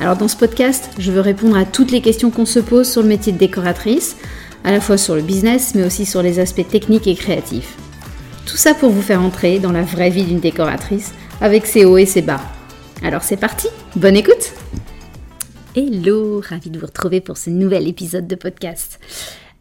Alors dans ce podcast, je veux répondre à toutes les questions qu'on se pose sur le métier de décoratrice, à la fois sur le business, mais aussi sur les aspects techniques et créatifs. Tout ça pour vous faire entrer dans la vraie vie d'une décoratrice, avec ses hauts et ses bas. Alors c'est parti, bonne écoute Hello, ravi de vous retrouver pour ce nouvel épisode de podcast.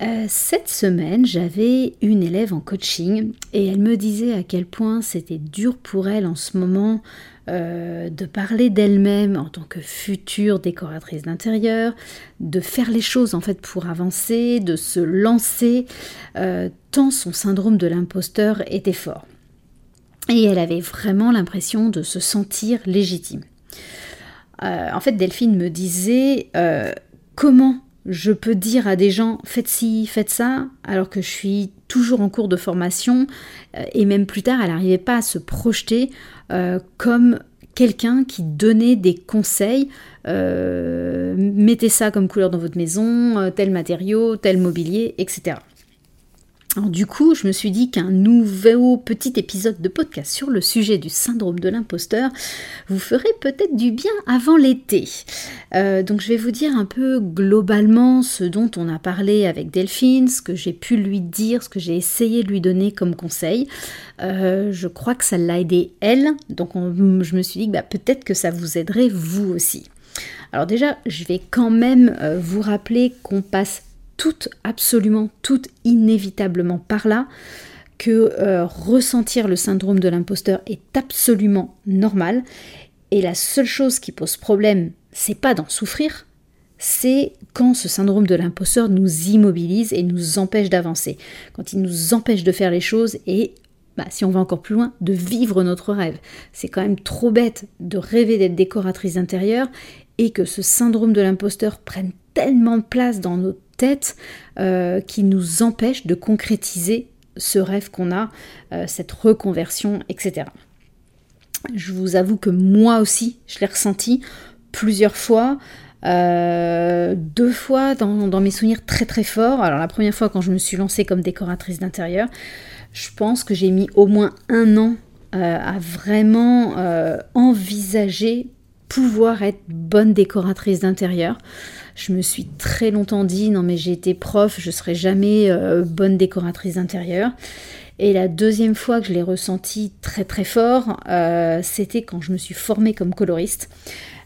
Euh, cette semaine, j'avais une élève en coaching et elle me disait à quel point c'était dur pour elle en ce moment euh, de parler d'elle-même en tant que future décoratrice d'intérieur, de faire les choses en fait pour avancer, de se lancer, euh, tant son syndrome de l'imposteur était fort. Et elle avait vraiment l'impression de se sentir légitime. en fait, Delphine me disait comment je peux dire à des gens faites ci, faites ça, alors que je suis toujours en cours de formation, euh, et même plus tard, elle n'arrivait pas à se projeter euh, comme quelqu'un qui donnait des conseils. Euh, mettez ça comme couleur dans votre maison, tel matériau, tel mobilier, etc. Alors du coup, je me suis dit qu'un nouveau petit épisode de podcast sur le sujet du syndrome de l'imposteur vous ferait peut-être du bien avant l'été. Euh, donc je vais vous dire un peu globalement ce dont on a parlé avec Delphine, ce que j'ai pu lui dire, ce que j'ai essayé de lui donner comme conseil. Euh, je crois que ça l'a aidé elle, donc je me suis dit que bah, peut-être que ça vous aiderait vous aussi. Alors déjà, je vais quand même euh, vous rappeler qu'on passe tout, absolument tout inévitablement par là, que euh, ressentir le syndrome de l'imposteur est absolument normal. Et la seule chose qui pose problème, c'est pas d'en souffrir, c'est quand ce syndrome de l'imposteur nous immobilise et nous empêche d'avancer, quand il nous empêche de faire les choses et, bah, si on va encore plus loin, de vivre notre rêve. C'est quand même trop bête de rêver d'être décoratrice intérieure et que ce syndrome de l'imposteur prenne tellement place dans notre euh, qui nous empêche de concrétiser ce rêve qu'on a, euh, cette reconversion, etc. Je vous avoue que moi aussi, je l'ai ressenti plusieurs fois. Euh, deux fois dans, dans, mes souvenirs très très forts. Alors la première fois quand je me suis lancée comme décoratrice d'intérieur, je pense que j'ai mis au moins un an à vraiment envisager pouvoir être bonne décoratrice d'intérieur. Je me suis très longtemps dit non mais j'ai été prof, je serai jamais euh, bonne décoratrice d'intérieur. Et la deuxième fois que je l'ai ressenti très très fort, euh, c'était quand je me suis formée comme coloriste.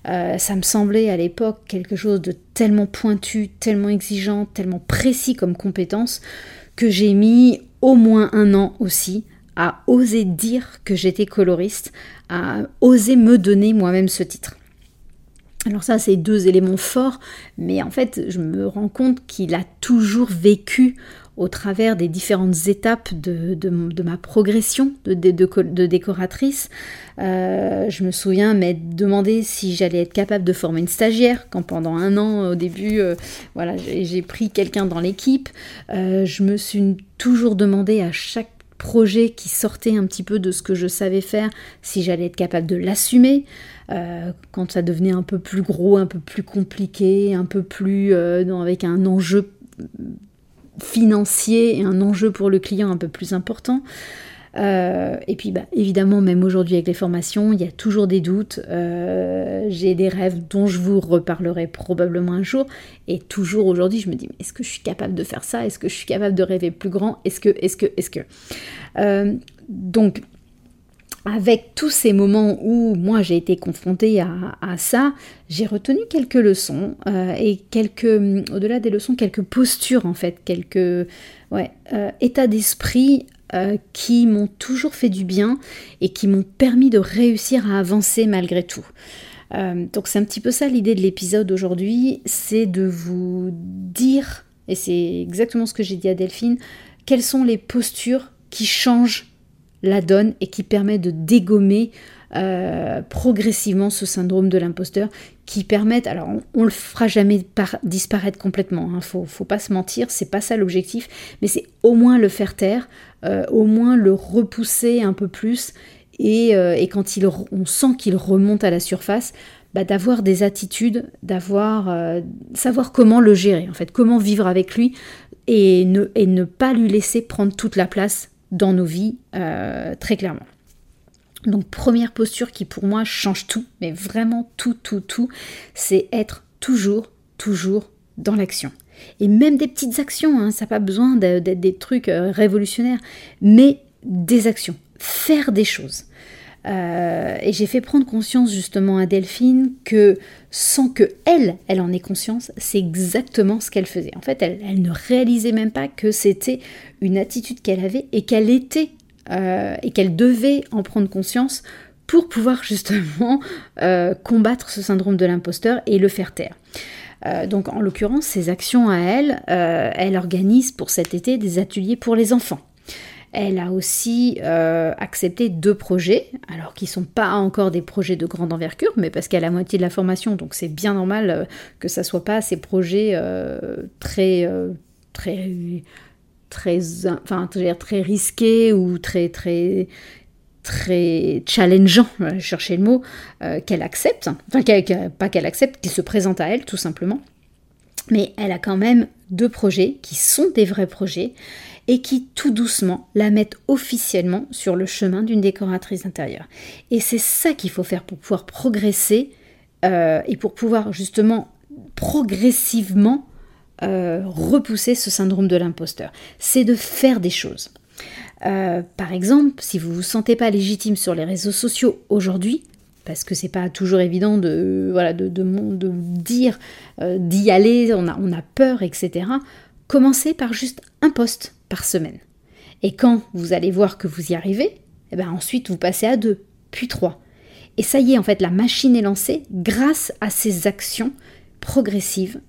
Euh, ça me semblait à l'époque quelque chose de tellement pointu, tellement exigeant, tellement précis comme compétence que j'ai mis au moins un an aussi à oser dire que j'étais coloriste, à oser me donner moi-même ce titre. Alors ça, c'est deux éléments forts, mais en fait, je me rends compte qu'il a toujours vécu au travers des différentes étapes de, ma progression de, décoratrice. Euh, je me souviens m'être demandé si j'allais être capable de former une stagiaire, quand pendant un an, au début, euh, voilà, j'ai pris quelqu'un dans l'équipe. Euh, je me suis toujours demandé à chaque projet qui sortait un petit peu de ce que je savais faire, si j'allais être capable de l'assumer. Euh, quand ça devenait un peu plus gros, un peu plus compliqué, un peu plus euh, avec un enjeu financier et un enjeu pour le client un peu plus important. Euh, et puis bah, évidemment, même aujourd'hui avec les formations, il y a toujours des doutes. J'ai des rêves dont je vous reparlerai probablement un jour. Et toujours aujourd'hui, je me dis, est-ce que je suis capable de faire ça? Est-ce que je suis capable de rêver plus grand? Est-ce que, est-ce que, est-ce que? Donc, avec tous ces moments où moi j'ai été confrontée à, ça, j'ai retenu quelques leçons euh, et quelques, au-delà des leçons, quelques postures en fait, quelques euh, états d'esprit euh, qui m'ont toujours fait du bien et qui m'ont permis de réussir à avancer malgré tout. donc c'est un petit peu ça l'idée de l'épisode aujourd'hui, c'est de vous dire, et c'est exactement ce que j'ai dit à Delphine, quelles sont les postures qui changent la donne et qui permet de dégommer progressivement ce syndrome de l'imposteur qui permettent, alors on, ne le fera jamais disparaître complètement, il hein, faut, pas se mentir, c'est pas ça l'objectif, mais c'est au moins le faire taire, au moins le repousser un peu plus et, quand il, on sent qu'il remonte à la surface, bah, d'avoir des attitudes, d'avoir euh, savoir comment le gérer, en fait, comment vivre avec lui et ne, pas lui laisser prendre toute la place dans nos vies, euh, très clairement. Donc première posture qui pour moi change tout, mais vraiment tout, tout, tout, c'est être toujours, toujours dans l'action. Et même des petites actions, hein, ça n'a pas besoin d'être des trucs euh, révolutionnaires, mais des actions, faire des choses. Euh, et j'ai fait prendre conscience justement à Delphine que sans que elle, elle en ait conscience, c'est exactement ce qu'elle faisait. En fait, elle, ne réalisait même pas que c'était une attitude qu'elle avait et qu'elle était euh, et qu'elle devait en prendre conscience pour pouvoir justement euh, combattre ce syndrome de l'imposteur et le faire taire. donc en l'occurrence, ses actions à elle, elle organise pour cet été des ateliers pour les enfants. Elle a aussi euh, accepté deux projets, alors qui ne sont pas encore des projets de grande envergure, mais parce qu'elle a la moitié de la formation, donc c'est bien normal euh, que ça soit pas ces projets euh, très, très, très, enfin, très risqués ou très, très, très challengeant, chercher le mot, qu'elle accepte, enfin pas qu'elle accepte, qu'il se présente à elle tout simplement. Mais elle a quand même deux projets qui sont des vrais projets et qui tout doucement la mettent officiellement sur le chemin d'une décoratrice intérieure. Et c'est ça qu'il faut faire pour pouvoir progresser euh, et pour pouvoir justement progressivement euh, repousser ce syndrome de l'imposteur. C'est de faire des choses. Euh, par exemple, si vous vous sentez pas légitime sur les réseaux sociaux aujourd'hui, parce que c'est pas toujours évident de, voilà, de, de, dire, d'y aller, on a, on peur, etc. Commencez par juste un post par semaine. Et quand vous allez voir que vous y arrivez, eh ben ensuite vous passez à deux, puis trois. Et ça y est, en fait, la machine est lancée grâce à ces actions progressives.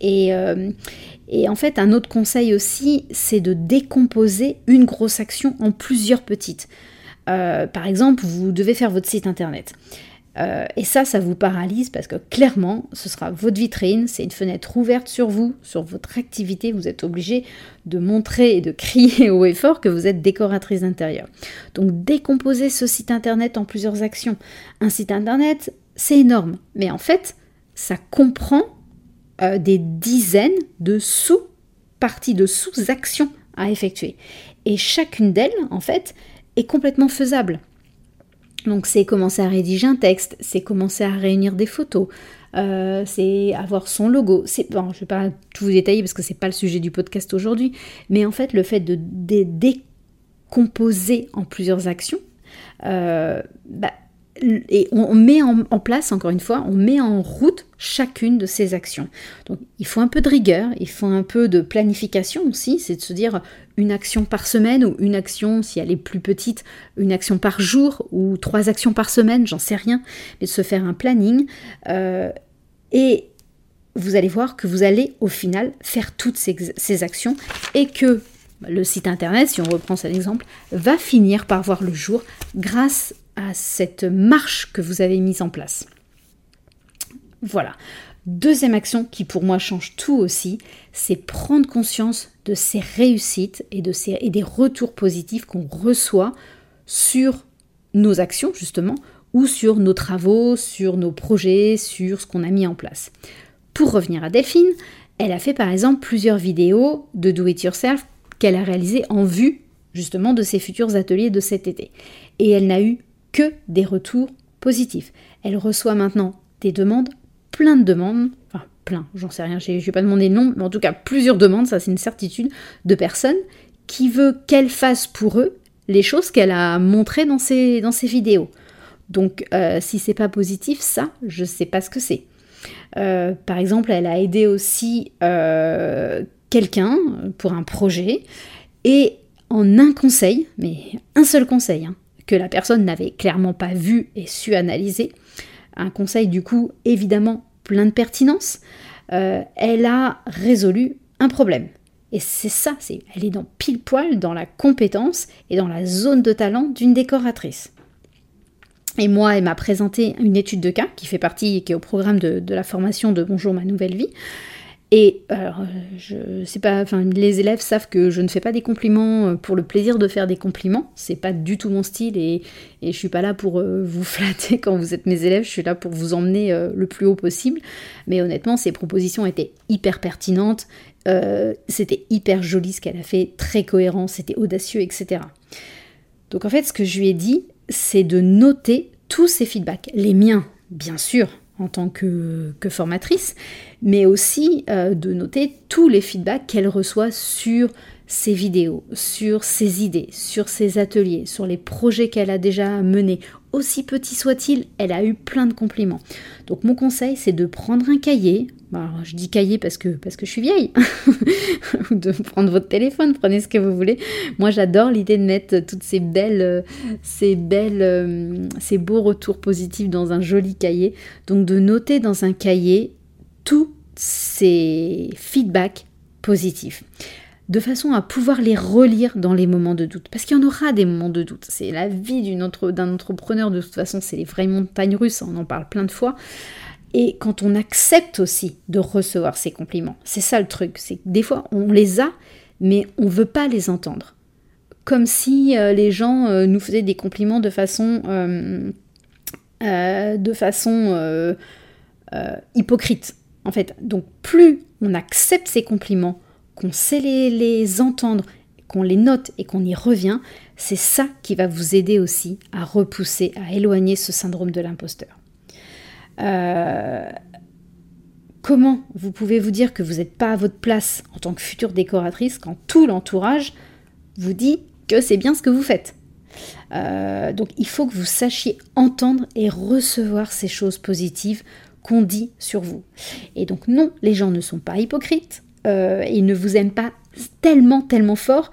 Et, euh, et en fait, un autre conseil aussi, c'est de décomposer une grosse action en plusieurs petites. Euh, par exemple, vous devez faire votre site internet. Euh, et ça, ça vous paralyse parce que clairement, ce sera votre vitrine, c'est une fenêtre ouverte sur vous, sur votre activité. Vous êtes obligé de montrer et de crier haut et fort que vous êtes décoratrice d'intérieur. Donc décomposer ce site internet en plusieurs actions. Un site internet, c'est énorme, mais en fait, ça comprend euh, des dizaines de sous-parties, de sous-actions à effectuer. Et chacune d'elles, en fait, est complètement faisable. Donc c'est commencer à rédiger un texte, c'est commencer à réunir des photos, euh, c'est avoir son logo. C'est bon, je vais pas tout vous détailler parce que c'est pas le sujet du podcast aujourd'hui, mais en fait le fait de, décomposer en plusieurs actions, euh, bah, et on met en, place, encore une fois, on met en route chacune de ces actions. Donc il faut un peu de rigueur, il faut un peu de planification aussi, c'est de se dire une action par semaine ou une action, si elle est plus petite, une action par jour ou trois actions par semaine, j'en sais rien, mais de se faire un planning. Euh, et vous allez voir que vous allez au final faire toutes ces, ces actions et que le site internet, si on reprend cet exemple, va finir par voir le jour grâce à cette marche que vous avez mise en place. Voilà. Deuxième action qui pour moi change tout aussi, c'est prendre conscience de ces réussites et, de et des retours positifs qu'on reçoit sur nos actions justement, ou sur nos travaux, sur nos projets, sur ce qu'on a mis en place. Pour revenir à Delphine, elle a fait par exemple plusieurs vidéos de do it yourself qu'elle a réalisées en vue justement de ses futurs ateliers de cet été. Et elle n'a eu que des retours positifs. Elle reçoit maintenant des demandes, plein de demandes, enfin plein, j'en sais rien, je ne vais pas demander le nom, mais en tout cas plusieurs demandes, ça c'est une certitude, de personnes qui veut qu'elle fasse pour eux les choses qu'elle a montrées dans ses, vidéos. Donc euh, si c'est pas positif, ça, je sais pas ce que c'est. Euh, par exemple, elle a aidé aussi euh, quelqu'un pour un projet et en un conseil, mais un seul conseil, hein, que la personne n'avait clairement pas vu et su analyser. Un conseil du coup évidemment plein de pertinence. Euh, elle a résolu un problème. Et c'est ça, elle est dans pile poil dans la compétence et dans la zone de talent d'une décoratrice. Et moi, elle m'a présenté une étude de cas qui fait partie, qui est au programme de la formation de Bonjour ma nouvelle vie. Et alors, euh, je sais pas, enfin, les élèves savent que je ne fais pas des compliments euh, pour le plaisir de faire des compliments. C'est pas du tout mon style et, et je suis pas là pour euh, vous flatter quand vous êtes mes élèves. Je suis là pour vous emmener le plus haut possible. Mais honnêtement, ces propositions étaient hyper pertinentes. c'était hyper joli ce qu'elle a fait, très cohérent, c'était audacieux, etc. Donc en fait, ce que je lui ai dit, c'est de noter tous ces feedbacks, les miens, bien sûr, en tant que, formatrice, mais aussi euh, de noter tous les feedbacks qu'elle reçoit sur ses vidéos, sur ses idées, sur ses ateliers, sur les projets qu'elle a déjà menés. Aussi petit soit-il, elle a eu plein de compliments. Donc mon conseil, c'est de prendre un cahier. je dis cahier parce que, je suis vieille. de prendre votre téléphone, prenez ce que vous voulez. Moi, j'adore l'idée de mettre toutes ces belles, ces belles, euh, ces beaux retours positifs dans un joli cahier. Donc de noter dans un cahier tous ces feedbacks positifs de façon à pouvoir les relire dans les moments de doute. Parce qu'il y en aura des moments de doute. C'est la vie d'un entrepreneur, de toute façon, c'est les vraies montagnes russes, on en parle plein de fois. Et quand on accepte aussi de recevoir ces compliments, c'est ça le truc, c'est que des fois on les a, mais on ne veut pas les entendre. Comme si euh, les gens euh, nous faisaient des compliments de façon, euh, de façon hypocrite, en fait. Donc plus on accepte ces compliments, qu'on sait les, entendre, qu'on les note et qu'on y revient, c'est ça qui va vous aider aussi à repousser, à éloigner ce syndrome de l'imposteur. Euh, comment vous pouvez vous dire que vous n'êtes pas à votre place en tant que future décoratrice quand tout l'entourage vous dit que c'est bien ce que vous faites? Euh, donc il faut que vous sachiez entendre et recevoir ces choses positives qu'on dit sur vous. Et donc non, les gens ne sont pas hypocrites, euh, ils ne vous aiment pas tellement, tellement fort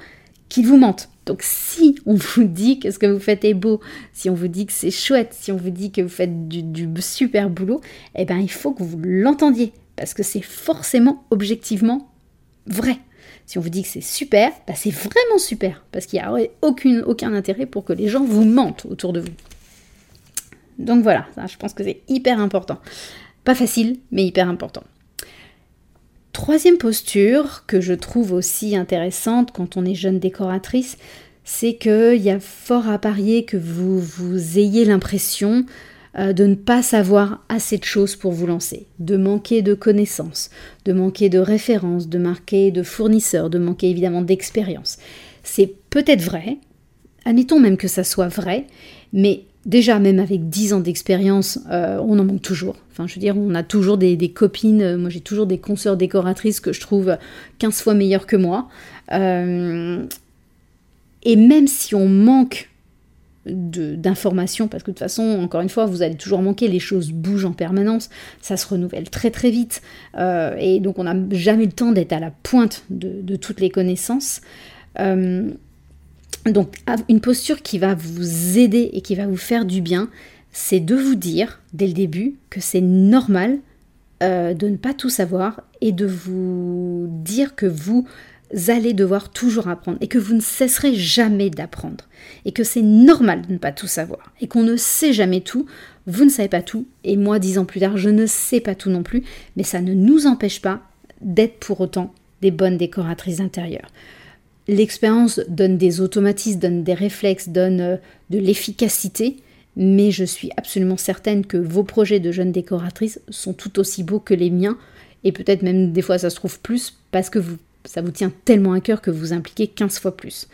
qu'ils vous mentent. Donc si on vous dit que ce que vous faites est beau, si on vous dit que c'est chouette, si on vous dit que vous faites du, super boulot, eh bien il faut que vous l'entendiez, parce que c'est forcément objectivement vrai. Si on vous dit que c'est super, bah c'est vraiment super, parce qu'il n'y a aucun intérêt pour que les gens vous mentent autour de vous. Donc voilà, je pense que c'est hyper important. Pas facile, mais hyper important. Troisième posture que je trouve aussi intéressante quand on est jeune décoratrice, c'est qu'il y a fort à parier que vous, vous ayez l'impression euh, de ne pas savoir assez de choses pour vous lancer, de manquer de connaissances, de manquer de références, de manquer de fournisseurs, de manquer évidemment d'expérience. C'est peut-être vrai, admettons même que ça soit vrai, mais déjà, même avec 10 ans d'expérience, euh, on en manque toujours. Enfin, je veux dire, on a toujours des, copines, euh, moi j'ai toujours des consoeurs décoratrices que je trouve 15 fois meilleures que moi. Euh, et même si on manque d'informations, parce que de toute façon, encore une fois, vous allez toujours manquer, les choses bougent en permanence, ça se renouvelle très très vite, et donc on n'a jamais le temps d'être à la pointe de, toutes les connaissances. Donc une posture qui va vous aider et qui va vous faire du bien, c'est de vous dire dès le début que c'est normal euh, de ne pas tout savoir et de vous dire que vous allez devoir toujours apprendre et que vous ne cesserez jamais d'apprendre et que c'est normal de ne pas tout savoir et qu'on ne sait jamais tout, vous ne savez pas tout et moi dix ans plus tard je ne sais pas tout non plus, mais ça ne nous empêche pas d'être pour autant des bonnes décoratrices intérieures. L'expérience donne des automatismes, donne des réflexes, donne euh, de l'efficacité, mais je suis absolument certaine que vos projets de jeunes décoratrices sont tout aussi beaux que les miens, et peut-être même des fois ça se trouve plus, parce que ça vous tient tellement à cœur que vous impliquez 15 fois plus.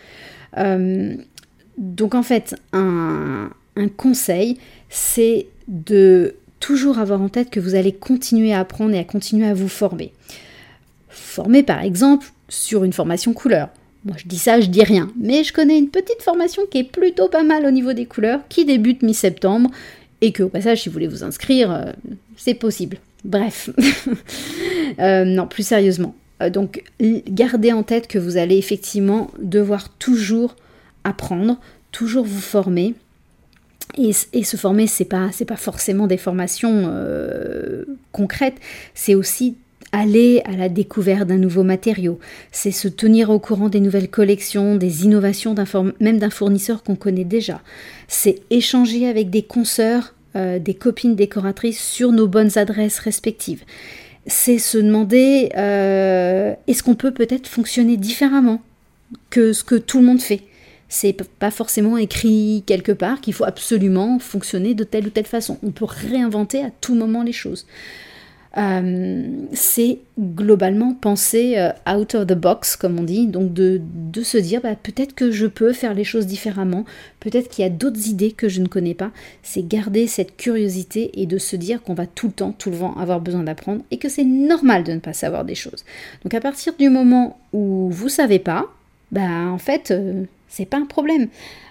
Euh, donc en fait, un conseil, c'est de toujours avoir en tête que vous allez continuer à apprendre et à continuer à vous former. Former par exemple sur une formation couleur, moi je dis ça, je dis rien. Mais je connais une petite formation qui est plutôt pas mal au niveau des couleurs, qui débute mi-septembre, et que au passage, si vous voulez vous inscrire, euh, c'est possible. Bref. Euh, non, plus sérieusement. Euh, donc gardez en tête que vous allez effectivement devoir toujours apprendre, toujours vous former. Et, se former, c'est pas, pas forcément des formations concrètes, c'est aussi aller à la découverte d'un nouveau matériau, c'est se tenir au courant des nouvelles collections, des innovations même d'un fournisseur qu'on connaît déjà, c'est échanger avec des consoeurs, euh, des copines décoratrices sur nos bonnes adresses respectives. C'est se demander euh, est-ce qu'on peut peut-être fonctionner différemment que ce que tout le monde fait? C'est pas forcément écrit quelque part qu'il faut absolument fonctionner de telle ou telle façon. On peut réinventer à tout moment les choses. Euh, c'est globalement penser euh, out of the box, comme on dit, donc de, se dire bah, peut-être que je peux faire les choses différemment, peut-être qu'il y a d'autres idées que je ne connais pas. C'est garder cette curiosité et de se dire qu'on va tout le temps, tout le temps avoir besoin d'apprendre et que c'est normal de ne pas savoir des choses. Donc à partir du moment où vous savez pas, bah en fait euh, c'est pas un problème.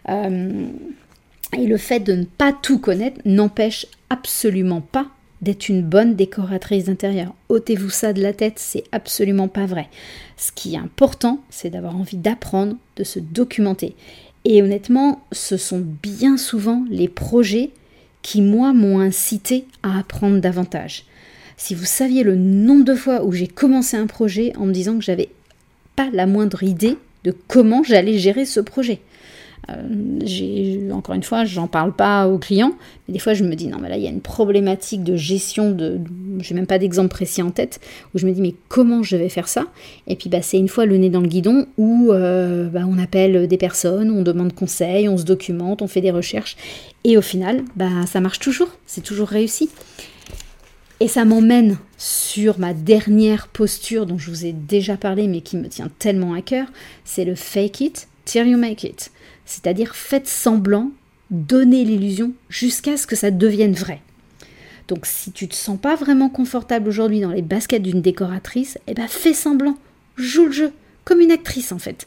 et le fait de ne pas tout connaître n'empêche absolument pas d'être une bonne décoratrice d'intérieur. Ôtez-vous ça de la tête, c'est absolument pas vrai. Ce qui est important, c'est d'avoir envie d'apprendre, de se documenter. Et honnêtement, ce sont bien souvent les projets qui, moi, m'ont incité à apprendre davantage. Si vous saviez le nombre de fois où j'ai commencé un projet en me disant que j'avais pas la moindre idée de comment j'allais gérer ce projet. Euh, encore une fois, j'en parle pas aux clients, mais des fois je me dis non, mais là il y a une problématique de gestion de, j'ai même pas d'exemple précis en tête, où je me dis mais comment je vais faire ça? Et puis bah c'est une fois le nez dans le guidon où euh, bah, on appelle des personnes, on demande conseil, on se documente, on fait des recherches, et au final bah ça marche toujours, c'est toujours réussi. Et ça m'emmène sur ma dernière posture dont je vous ai déjà parlé mais qui me tient tellement à cœur, c'est le fake it till you make it c'est-à-dire faites semblant, donnez l'illusion jusqu'à ce que ça devienne vrai. Donc si tu te sens pas vraiment confortable aujourd'hui dans les baskets d'une décoratrice, eh ben fais semblant, joue le jeu, comme une actrice en fait.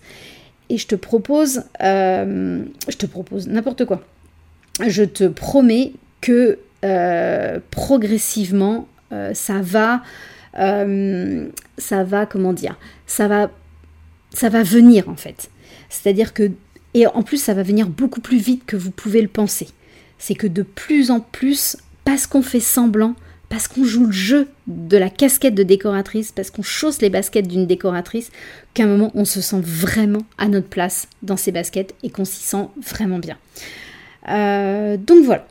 Et je te propose, euh, je te propose n'importe quoi. Je te promets que euh, progressivement, euh, ça va, ça va, comment dire, ça va, ça va venir en fait. C'est-à-dire que et en plus, ça va venir beaucoup plus vite que vous pouvez le penser. C'est que de plus en plus, parce qu'on fait semblant, parce qu'on joue le jeu de la casquette de décoratrice, parce qu'on chausse les baskets d'une décoratrice, qu'à un moment on se sent vraiment à notre place dans ces baskets et qu'on s'y sent vraiment bien. Euh, donc voilà,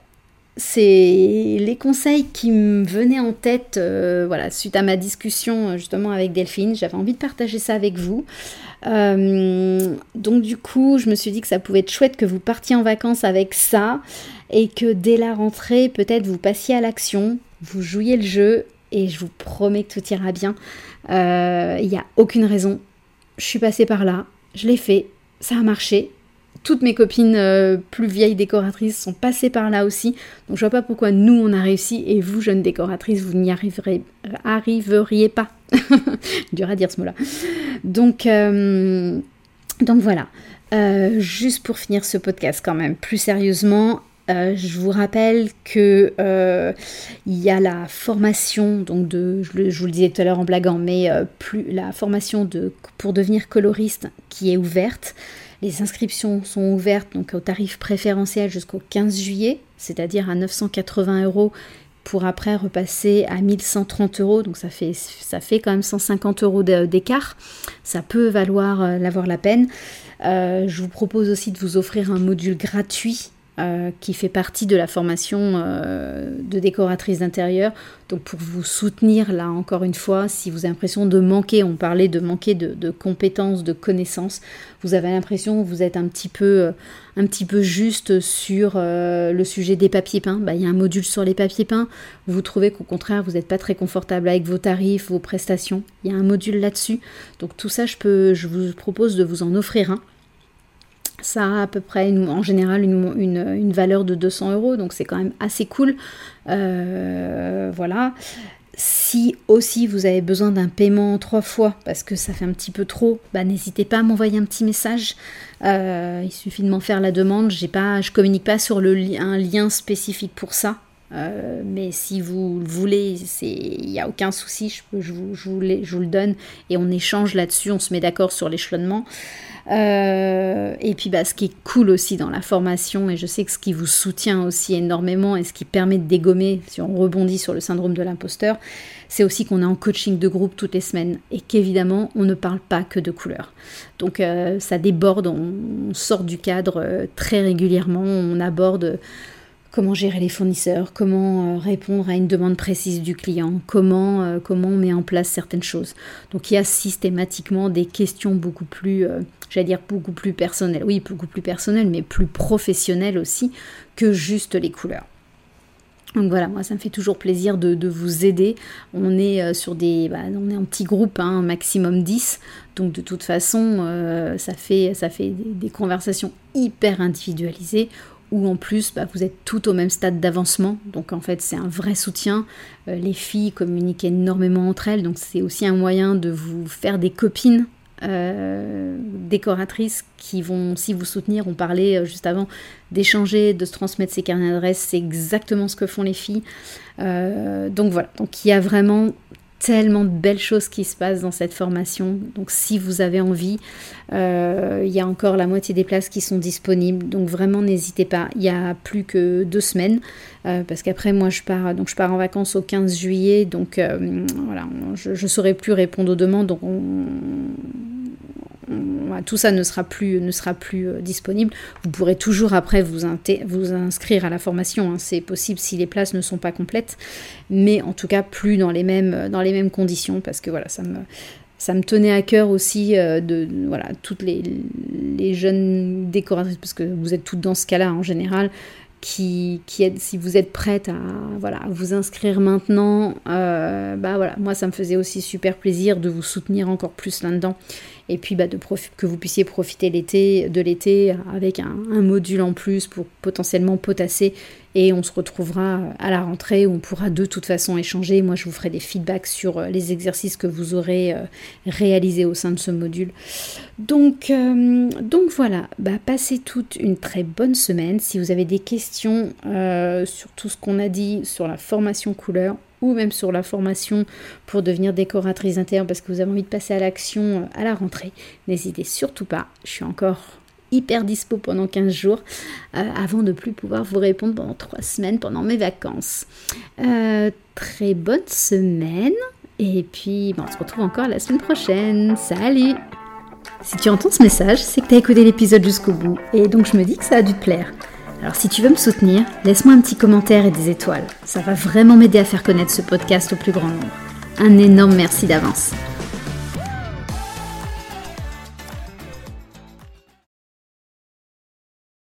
c'est les conseils qui me venaient en tête euh, voilà, suite à ma discussion justement avec Delphine. J'avais envie de partager ça avec vous. Euh, donc du coup, je me suis dit que ça pouvait être chouette que vous partiez en vacances avec ça et que dès la rentrée, peut-être vous passiez à l'action, vous jouiez le jeu et je vous promets que tout ira bien. Euh, il n'y a aucune raison. Je suis passée par là, je l'ai fait, ça a marché. Toutes mes copines euh, plus vieilles décoratrices sont passées par là aussi. Donc je vois pas pourquoi nous on a réussi et vous, jeunes décoratrices, vous n'y arriveriez pas. Dur à dire ce mot-là. Donc, euh, donc voilà. Euh, juste pour finir ce podcast quand même, plus sérieusement, je vous rappelle que il y a la formation, donc de, je, vous le disais tout à l'heure en blaguant, mais plus la formation de, pour devenir coloriste qui est ouverte. Les inscriptions sont ouvertes donc au tarif préférentiel jusqu'au 15 juillet, c'est-à-dire à 980 euros pour après repasser à 1130 euros, donc ça fait, ça fait quand même 150 euros d'écart. Ça peut valoir euh, l'avoir la peine. Euh, je vous propose aussi de vous offrir un module gratuit euh, qui fait partie de la formation euh, de décoratrice d'intérieur. Donc pour vous soutenir, là encore une fois, si vous avez l'impression de manquer, on parlait de manquer de, compétences, de connaissances, vous avez l'impression que vous êtes un petit peu, euh, un petit peu juste sur le sujet des papiers peints, bah, il y a un module sur les papiers peints. Vous trouvez qu'au contraire, vous n'êtes pas très confortable avec vos tarifs, vos prestations, il y a un module là-dessus. Donc tout ça, je, peux, je vous propose de vous en offrir un. Ça a à peu près en général une, valeur de 200 euros, donc c'est quand même assez cool. Euh, voilà. Si aussi vous avez besoin d'un paiement trois fois parce que ça fait un petit peu trop, bah, n'hésitez pas à m'envoyer un petit message. Euh, il suffit de m'en faire la demande. J'ai pas, je communique pas sur le, un lien spécifique pour ça. Euh, mais si vous le voulez, il n'y a aucun souci, je, je, vous, le donne et on échange là-dessus, on se met d'accord sur l'échelonnement. Euh, et puis bah, ce qui est cool aussi dans la formation, et je sais que ce qui vous soutient aussi énormément et ce qui permet de dégommer, si on rebondit sur le syndrome de l'imposteur, c'est aussi qu'on est en coaching de groupe toutes les semaines et qu'évidemment on ne parle pas que de couleurs. Donc euh, ça déborde, on, sort du cadre euh, très régulièrement, on aborde comment gérer les fournisseurs, comment euh, répondre à une demande précise du client, comment, euh, comment on met en place certaines choses. Donc il y a systématiquement des questions beaucoup plus, euh, j'allais dire beaucoup plus personnelles, oui, beaucoup plus personnelles, mais plus professionnelles aussi que juste les couleurs. Donc voilà, moi ça me fait toujours plaisir de, vous aider. On est sur des, bah, on est en petit groupe, hein, maximum 10. Donc de toute façon, ça fait, ça fait des conversations hyper individualisées ou en plus bah, vous êtes tout au même stade d'avancement. Donc en fait c'est un vrai soutien. Euh, les filles communiquent énormément entre elles, donc c'est aussi un moyen de vous faire des copines euh, décoratrices qui vont aussi vous soutenir. On parlait euh, juste avant d'échanger, de se transmettre ses carnets d'adresses, c'est exactement ce que font les filles. donc voilà, donc il y a vraiment tellement de belles choses qui se passent dans cette formation. Donc si vous avez envie, euh, il y a encore la moitié des places qui sont disponibles. Donc vraiment n'hésitez pas. Il y a plus que deux semaines euh, parce qu'après moi je pars donc je pars en vacances au 15 juillet. Donc euh, voilà, je ne saurai plus répondre aux demandes. Tout ça ne sera plus, ne sera plus euh, disponible. Vous pourrez toujours après vous, inscrire à la formation, hein. c'est possible si les places ne sont pas complètes, mais en tout cas plus dans les mêmes, dans les mêmes conditions, parce que voilà, ça me, ça me tenait à cœur aussi euh, de, voilà toutes les, les, jeunes décoratrices parce que vous êtes toutes dans ce cas-là en général qui, qui si vous êtes prête à voilà vous inscrire maintenant euh, bah voilà moi ça me faisait aussi super plaisir de vous soutenir encore plus là-dedans et puis bah, que vous puissiez profiter de l'été avec un, module en plus pour potentiellement potasser et on se retrouvera à la rentrée où on pourra de toute façon échanger. Moi je vous ferai des feedbacks sur euh, les exercices que vous aurez euh, réalisés au sein de ce module. Donc, euh, donc voilà, bah, passez toute une très bonne semaine. Si vous avez des questions sur tout ce qu'on a dit sur la formation couleur, ou même sur la formation pour devenir décoratrice intérieure parce que vous avez envie de passer à l'action euh, à la rentrée, n'hésitez surtout pas. Je suis encore hyper dispo pendant 15 jours euh, avant de plus pouvoir vous répondre pendant 3 semaines pendant mes vacances. Euh, très bonne semaine et puis on se retrouve encore la semaine prochaine. Salut Si tu entends ce message, c'est que tu as écouté l'épisode jusqu'au bout et donc je me dis que ça a dû te plaire. Alors si tu veux me soutenir, laisse-moi un petit commentaire et des étoiles. Ça va vraiment m'aider à faire connaître ce podcast au plus grand nombre. Un énorme merci d'avance.